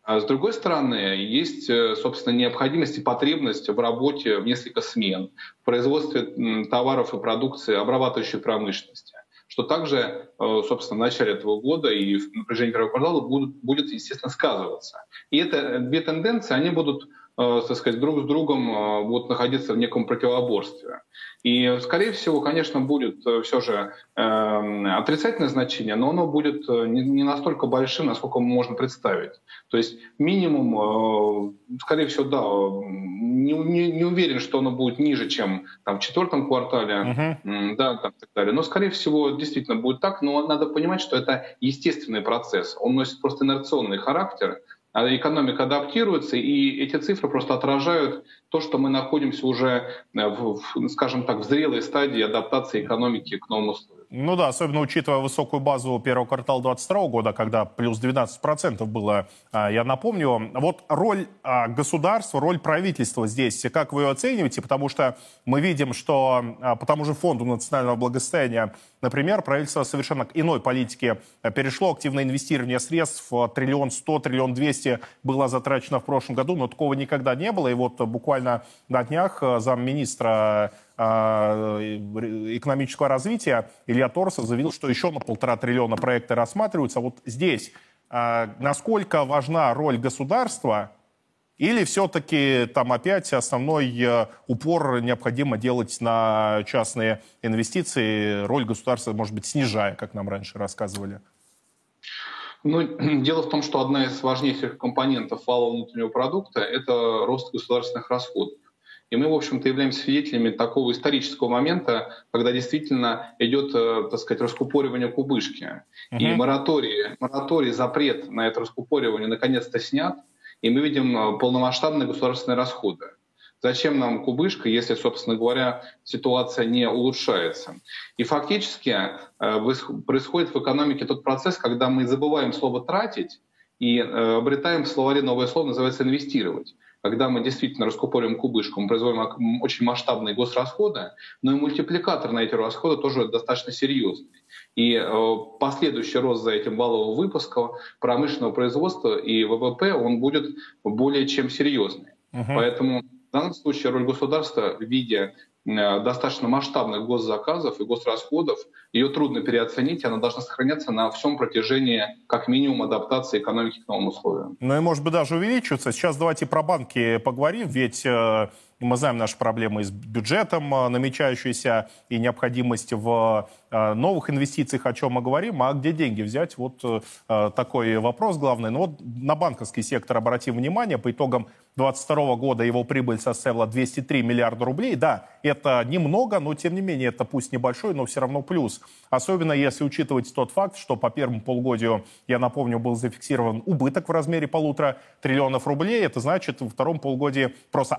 А с другой стороны, есть, э, собственно, необходимость и потребность в работе в несколько смен, в производстве товаров и продукции обрабатывающей промышленности что также, э, собственно, в начале этого года и в напряжении первого квартала будет, будет, естественно, сказываться. И это э, две тенденции, они будут так сказать, друг с другом будут находиться в неком противоборстве. И, скорее всего, конечно, будет э, все же отрицательное значение, но оно будет не настолько большим, насколько можно представить. То есть минимум, скорее всего, да, не, не, не уверен, что оно будет ниже, чем там, в четвертом квартале, uh-huh. да, там, так далее. Но, скорее всего, действительно будет так, но надо понимать, что это естественный процесс. Он носит просто инерционный характер, экономика адаптируется, и эти цифры просто отражают то, что мы находимся уже, э, в, скажем так, в зрелой стадии адаптации экономики к новым условиям. Ну да, особенно учитывая высокую базу первого квартала 2022 года, когда плюс 12% было, а, я напомню. Вот роль а, государства, роль правительства здесь, как вы ее оцениваете? Потому что мы видим, что а, по тому же фонду национального благосостояния, например, правительство совершенно к иной политике перешло. Активное инвестирование средств, триллион сто, триллион двести было затрачено в прошлом году, но такого никогда не было. И вот буквально на днях замминистра экономического развития Илья Торсов заявил, что еще на полтора триллиона проекты рассматриваются. Вот здесь а, насколько важна роль государства или все-таки там опять основной э, упор необходимо делать на частные инвестиции, роль государства, может быть, снижая, как нам раньше рассказывали? Ну, *clears throat* дело в том, что одна из важнейших компонентов валового внутреннего продукта – это рост государственных расходов. И мы, в общем-то, являемся свидетелями такого исторического момента, когда действительно идет, э, так сказать, раскупоривание кубышки. Uh-huh. И мораторий, мораторий, запрет на это раскупоривание наконец-то снят, и мы видим э, полномасштабные государственные расходы. Зачем нам кубышка, если, собственно говоря, ситуация не улучшается? И фактически э, происходит в экономике тот процесс, когда мы забываем слово «тратить» и обретаем в словаре новое слово, называется «инвестировать» когда мы действительно раскупориваем кубышку, мы производим очень масштабные госрасходы, но и мультипликатор на эти расходы тоже достаточно серьезный. И э, последующий рост за этим валового выпуска промышленного производства и ВВП, он будет более чем серьезный. Uh-huh. Поэтому в данном случае роль государства в виде Э, достаточно масштабных госзаказов и госрасходов, ее трудно переоценить, она должна сохраняться на всем протяжении, как минимум, адаптации экономики к новым условиям. Ну и, может быть, даже увеличиваться. Сейчас давайте про банки поговорим, ведь э, мы знаем наши проблемы с бюджетом, э, намечающиеся, и необходимость в новых инвестициях, о чем мы говорим. А где деньги взять? Вот такой вопрос главный. Но вот на банковский сектор обратим внимание. По итогам 2022 года его прибыль составила 203 миллиарда рублей. Да, это немного, но тем не менее это пусть небольшой, но все равно плюс. Особенно если учитывать тот факт, что по первому полугодию, я напомню, был зафиксирован убыток в размере полутора триллионов рублей. Это значит, во втором полугодии просто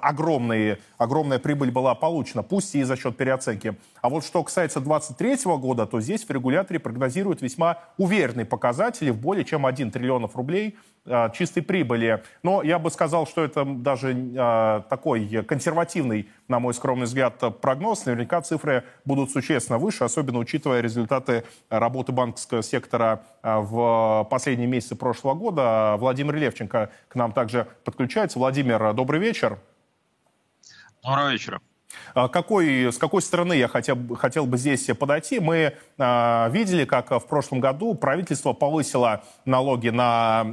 огромная прибыль была получена, пусть и за счет переоценки. А вот что касается 2023 года, то здесь в регуляторе прогнозируют весьма уверенные показатели в более чем 1 триллионов рублей а, чистой прибыли. Но я бы сказал, что это даже а, такой консервативный, на мой скромный взгляд, прогноз. Наверняка цифры будут существенно выше, особенно учитывая результаты работы банковского сектора а, в последние месяцы прошлого года. Владимир Левченко к нам также подключается. Владимир, добрый вечер. Доброго вечера. А какой, с какой стороны я хотел, хотел бы здесь подойти? Мы э, видели, как в прошлом году правительство повысило налоги на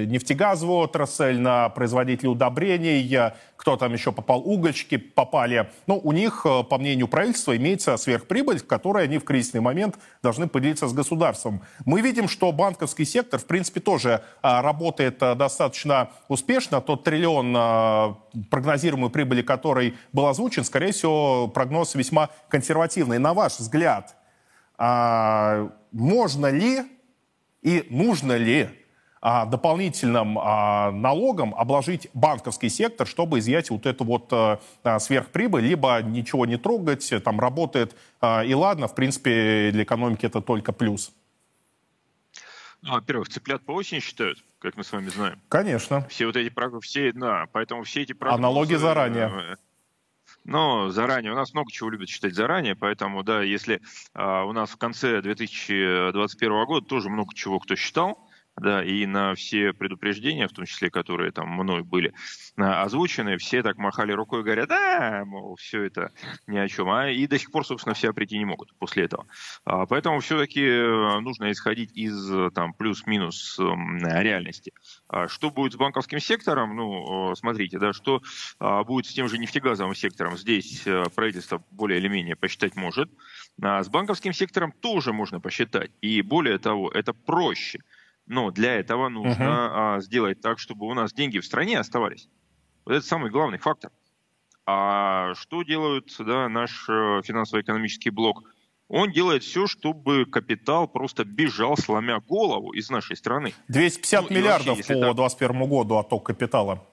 э, нефтегазовую отрасль, на производителей удобрений, кто там еще попал, угольщики попали. Но у них, э, по мнению правительства, имеется сверхприбыль, которой они в кризисный момент должны поделиться с государством. Мы видим, что банковский сектор, в принципе, тоже а, работает а, достаточно успешно. Тот триллион а, прогнозируемой прибыли, который был озвучен, скорее всего, прогноз весьма консервативный. На ваш взгляд, можно ли и нужно ли а, дополнительным а, налогом обложить банковский сектор, чтобы изъять вот эту вот а, сверхприбыль, либо ничего не трогать, там работает а, и ладно, в принципе, для экономики это только плюс. Ну, во-первых, цыплят по осени считают, как мы с вами знаем. Конечно. Все вот эти все, да, поэтому все эти прогнозы... А налоги заранее. Но заранее, у нас много чего любят считать заранее, поэтому, да, если а, у нас в конце 2021 года тоже много чего кто считал, да, и на все предупреждения, в том числе, которые там мной были а, озвучены, все так махали рукой и говорят, да, мол, все это ни о чем. А и до сих пор, собственно, все прийти не могут после этого. А, поэтому все-таки э, нужно исходить из там плюс-минус реальности. А что будет с банковским сектором? Ну, смотрите, да, что будет с тем же нефтегазовым сектором? Здесь э, правительство более или менее посчитать может. А с банковским сектором тоже можно посчитать. И более того, это проще – но для этого нужно uh-huh. сделать так, чтобы у нас деньги в стране оставались. Вот это самый главный фактор. А что делают да, наш э, финансово-экономический блок? Он делает все, чтобы капитал просто бежал, сломя голову из нашей страны. 250 ну, миллиардов вообще, по 2021 так... году отток капитала.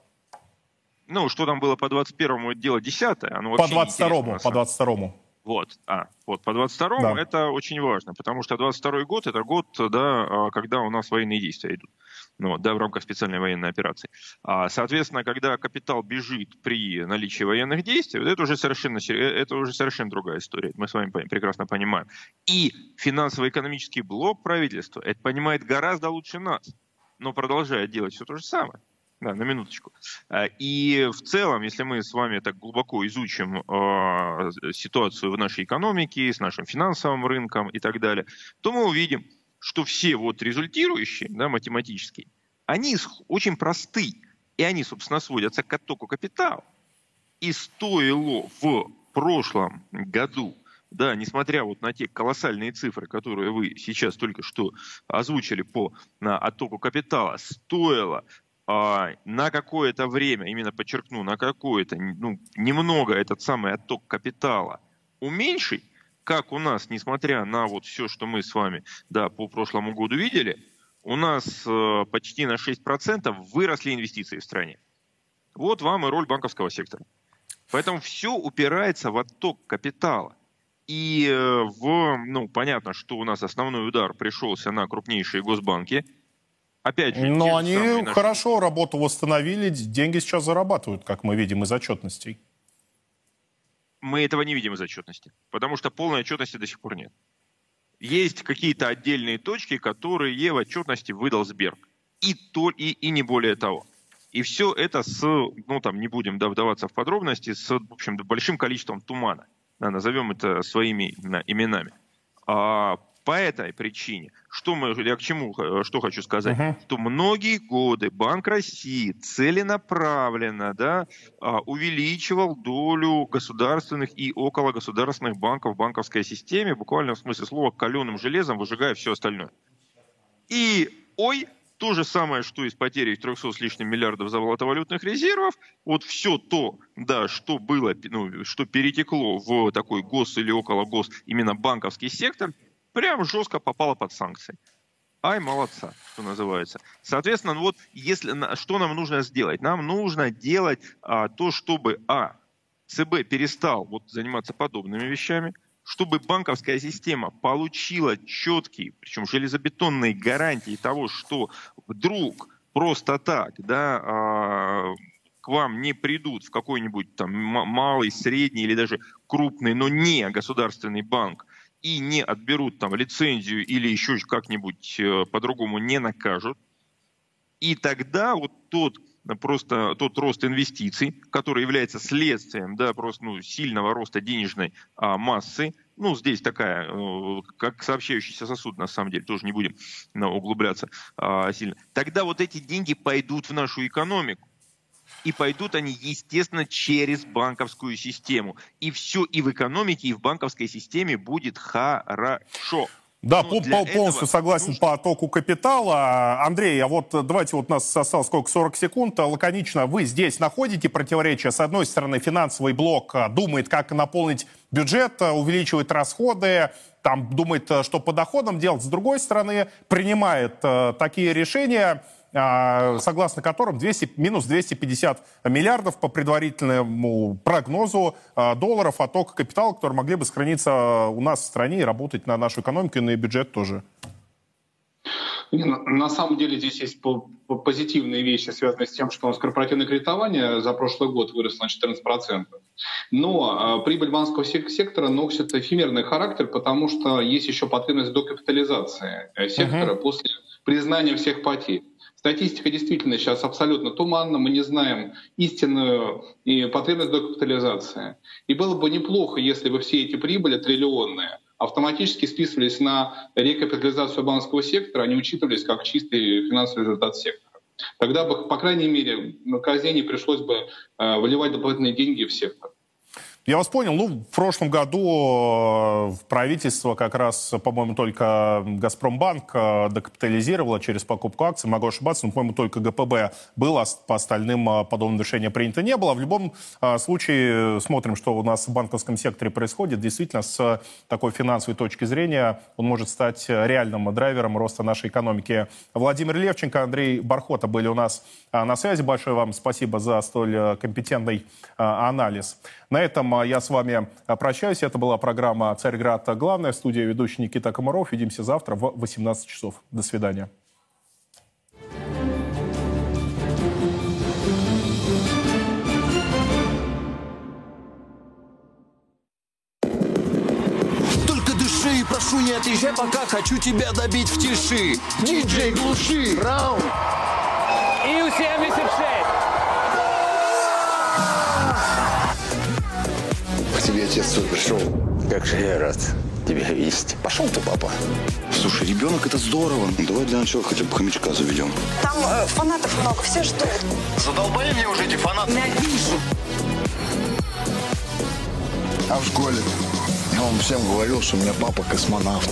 Ну, что там было по 2021 это дело десятое. Оно по 22 по 22 вот, а, вот по 22-му да. это очень важно, потому что 22 год это год, да, а, когда у нас военные действия идут, ну, да, в рамках специальной военной операции. А, соответственно, когда капитал бежит при наличии военных действий, это уже совершенно, э, это уже совершенно другая история, мы с вами прекрасно понимаем. И финансово-экономический блок правительства это понимает гораздо лучше нас, но продолжает делать все то же самое. Да, на минуточку. А, и в целом, если мы с вами так глубоко изучим э, ситуацию в нашей экономике, с нашим финансовым рынком и так далее, то мы увидим, что все вот результирующие, да, математические, они очень просты. И они, собственно, сводятся к оттоку капитала. И стоило в прошлом году, да, несмотря вот на те колоссальные цифры, которые вы сейчас только что озвучили по на оттоку капитала, стоило на какое-то время, именно подчеркну, на какое-то, ну, немного этот самый отток капитала уменьшить, как у нас, несмотря на вот все, что мы с вами да, по прошлому году видели, у нас э, почти на 6% выросли инвестиции в стране. Вот вам и роль банковского сектора. Поэтому все упирается в отток капитала. И э, в, ну, понятно, что у нас основной удар пришелся на крупнейшие госбанки – Опять же, Но они наши... хорошо работу восстановили, деньги сейчас зарабатывают, как мы видим из отчетностей. Мы этого не видим из отчетности, потому что полной отчетности до сих пор нет. Есть какие-то отдельные точки, которые в отчетности выдал Сберг. И, то, и, и не более того. И все это с, ну там не будем вдаваться в подробности, с, в общем, большим количеством тумана. Да, назовем это своими именами. А, по этой причине, что мы, я к чему, э, что хочу сказать, uh-huh. что многие годы Банк России целенаправленно да, а, увеличивал долю государственных и около государственных банков в банковской системе, буквально в смысле слова каленым железом, выжигая все остальное. И, ой, то же самое, что и с потерей 300 с лишним миллиардов золотовалютных резервов, вот все то, да, что было, ну, что перетекло в такой гос или около гос, именно банковский сектор – прям жестко попала под санкции. Ай, молодца, что называется. Соответственно, ну вот если, что нам нужно сделать? Нам нужно делать а, то, чтобы, а, ЦБ перестал вот, заниматься подобными вещами, чтобы банковская система получила четкие, причем железобетонные гарантии того, что вдруг просто так, да, а, к вам не придут в какой-нибудь там малый, средний или даже крупный, но не государственный банк и не отберут там лицензию или еще как-нибудь э, по-другому не накажут, и тогда вот тот просто тот рост инвестиций, который является следствием да, просто ну, сильного роста денежной а, массы, ну, здесь такая, э, как сообщающийся сосуд, на самом деле, тоже не будем ну, углубляться а, сильно, тогда вот эти деньги пойдут в нашу экономику. И пойдут они, естественно, через банковскую систему. И все и в экономике, и в банковской системе будет хорошо. Да, ну, полностью согласен нужно... по оттоку капитала. Андрей, а вот давайте, вот у нас осталось сколько, 40 секунд. Лаконично, вы здесь находите противоречия? С одной стороны, финансовый блок а, думает, как наполнить бюджет, а, увеличивает расходы, там думает, а, что по доходам делать. С другой стороны, принимает такие решения, согласно которым 200, минус 250 миллиардов по предварительному прогнозу а, долларов оттока капитала, которые могли бы сохраниться у нас в стране и работать на нашу экономику и на бюджет тоже. На самом деле здесь есть позитивные вещи, связанные с тем, что у нас корпоративное кредитование за прошлый год выросло на 14%. Но а, прибыль банковского сектора носит эфемерный характер, потому что есть еще потребность докапитализации э, сектора uh-huh. после признания всех потерь. Статистика действительно сейчас абсолютно туманна, мы не знаем истинную и потребность докапитализации. И было бы неплохо, если бы все эти прибыли триллионные автоматически списывались на рекапитализацию банковского сектора, они учитывались как чистый финансовый результат сектора. Тогда бы, по крайней мере, на казине пришлось бы э, выливать дополнительные деньги в сектор. Я вас понял. Ну, в прошлом году э, в правительство как раз, по-моему, только Газпромбанк э, докапитализировало через покупку акций. Могу ошибаться, но, по-моему, только ГПБ было. По остальным э, подобное решение принято не было. В любом случае, смотрим, что у нас в банковском секторе происходит. Действительно, с такой финансовой точки зрения он может стать реальным драйвером роста нашей экономики. Владимир Левченко, Андрей Бархота были у нас на связи. Большое вам спасибо за столь компетентный анализ. На этом а, я с вами а, прощаюсь. Это была программа «Царьград. Главная». Студия ведущий Никита Комаров. Увидимся завтра в 18 часов. До свидания. Прошу не отъезжай, пока хочу тебя добить в тиши. Диджей, глуши! Раунд! Отец свой пришел. Как же я рад тебя видеть. Пошел ты, папа. Слушай, ребенок это здорово. Давай для начала хотя бы хомячка заведем. Там э, фанатов много, все ждут. Задолбали мне уже эти фанаты. Ненавижу. А в школе? Я вам всем говорил, что у меня папа космонавт.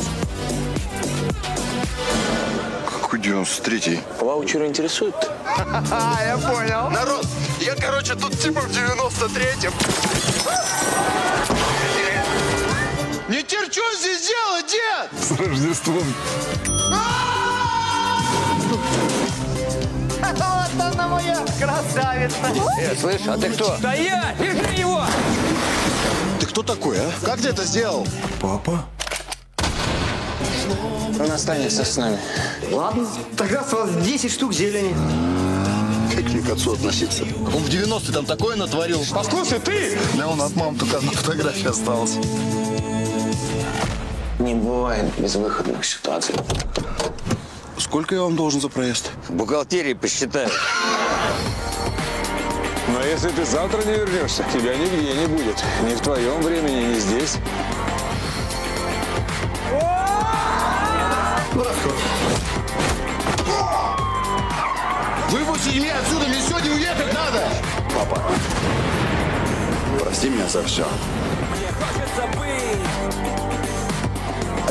Какой 93-й? Ваучер интересует? Я понял. Народ, я, короче, тут типа в 93-м. Здесь делать, дед! С Рождеством. Вот она моя красавица. Э, слышь, а ты кто? Да я! Держи его! Ты кто такой, а? Как ты это сделал? Папа? Он останется с нами. Ладно, тогда с вас 10 штук зелени. Как мне к отцу относиться? Он в 90-е там такое натворил. Послушай, ты! Да он от мамы только одна фотография осталась. Не бывает безвыходных ситуаций. Сколько я вам должен за проезд? В бухгалтерии посчитаю. Но если ты завтра не вернешься, тебя нигде не будет. Ни в твоем времени, ни здесь. Выпусти меня отсюда, мне сегодня уехать надо! Папа, прости меня за все. А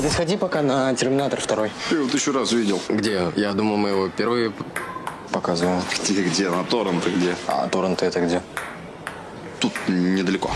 ты сходи пока на Терминатор второй. Ты его тысячу раз видел. Где? Я думал, мы его первые показывали. Где, где? На торренты где? А торренты это где? Тут недалеко.